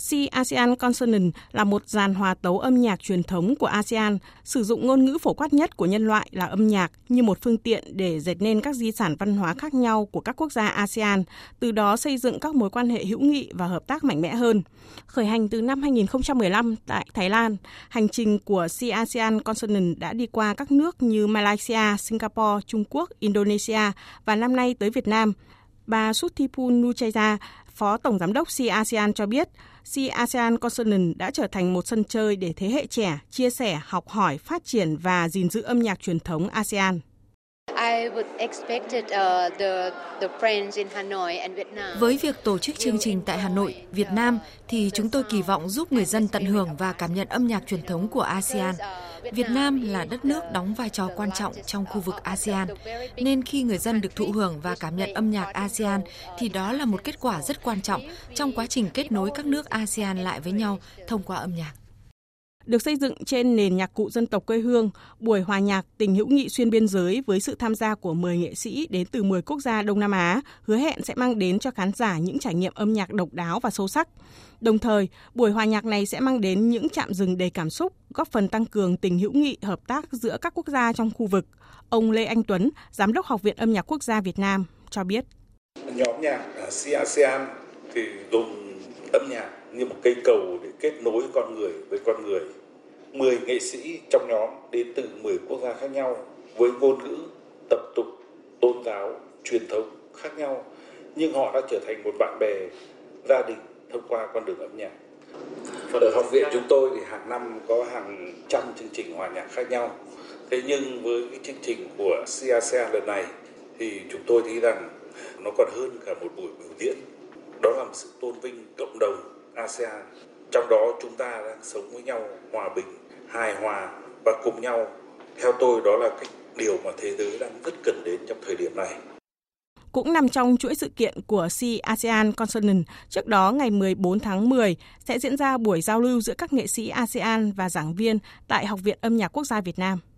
Si ASEAN Consonant là một dàn hòa tấu âm nhạc truyền thống của ASEAN, sử dụng ngôn ngữ phổ quát nhất của nhân loại là âm nhạc như một phương tiện để dệt nên các di sản văn hóa khác nhau của các quốc gia ASEAN, từ đó xây dựng các mối quan hệ hữu nghị và hợp tác mạnh mẽ hơn. Khởi hành từ năm 2015 tại Thái Lan, hành trình của Si ASEAN Consonant đã đi qua các nước như Malaysia, Singapore, Trung Quốc, Indonesia và năm nay tới Việt Nam. Bà Suthipun Nuchaya, Phó Tổng Giám đốc Si ASEAN cho biết, Si ASEAN Consonant đã trở thành một sân chơi để thế hệ trẻ chia sẻ, học hỏi, phát triển và gìn giữ âm nhạc truyền thống ASEAN. Với việc tổ chức chương trình tại Hà Nội, Việt Nam thì chúng tôi kỳ vọng giúp người dân tận hưởng và cảm nhận âm nhạc truyền thống của ASEAN. Việt Nam là đất nước đóng vai trò quan trọng trong khu vực ASEAN, nên khi người dân được thụ hưởng và cảm nhận âm nhạc ASEAN thì đó là một kết quả rất quan trọng trong quá trình kết nối các nước ASEAN lại với nhau thông qua âm nhạc được xây dựng trên nền nhạc cụ dân tộc quê hương, buổi hòa nhạc tình hữu nghị xuyên biên giới với sự tham gia của 10 nghệ sĩ đến từ 10 quốc gia Đông Nam Á, hứa hẹn sẽ mang đến cho khán giả những trải nghiệm âm nhạc độc đáo và sâu sắc. Đồng thời, buổi hòa nhạc này sẽ mang đến những chạm dừng đầy cảm xúc, góp phần tăng cường tình hữu nghị hợp tác giữa các quốc gia trong khu vực. Ông Lê Anh Tuấn, Giám đốc Học viện Âm nhạc Quốc gia Việt Nam, cho biết. Nhóm nhạc ASEAN thì dùng âm nhạc như một cây cầu để kết nối con người với con người 10 nghệ sĩ trong nhóm đến từ 10 quốc gia khác nhau với ngôn ngữ, tập tục, tôn giáo, truyền thống khác nhau nhưng họ đã trở thành một bạn bè, gia đình thông qua con đường âm nhạc. Ở học viện chúng tôi thì hàng năm có hàng trăm chương trình hòa nhạc khác nhau. Thế nhưng với cái chương trình của CACA lần này thì chúng tôi thấy rằng nó còn hơn cả một buổi biểu diễn. Đó là một sự tôn vinh cộng đồng ASEAN. Trong đó chúng ta đang sống với nhau hòa bình hài hòa và cùng nhau theo tôi đó là cái điều mà thế giới đang rất cần đến trong thời điểm này. Cũng nằm trong chuỗi sự kiện của Si ASEAN Consonant, trước đó ngày 14 tháng 10 sẽ diễn ra buổi giao lưu giữa các nghệ sĩ ASEAN và giảng viên tại Học viện Âm nhạc Quốc gia Việt Nam.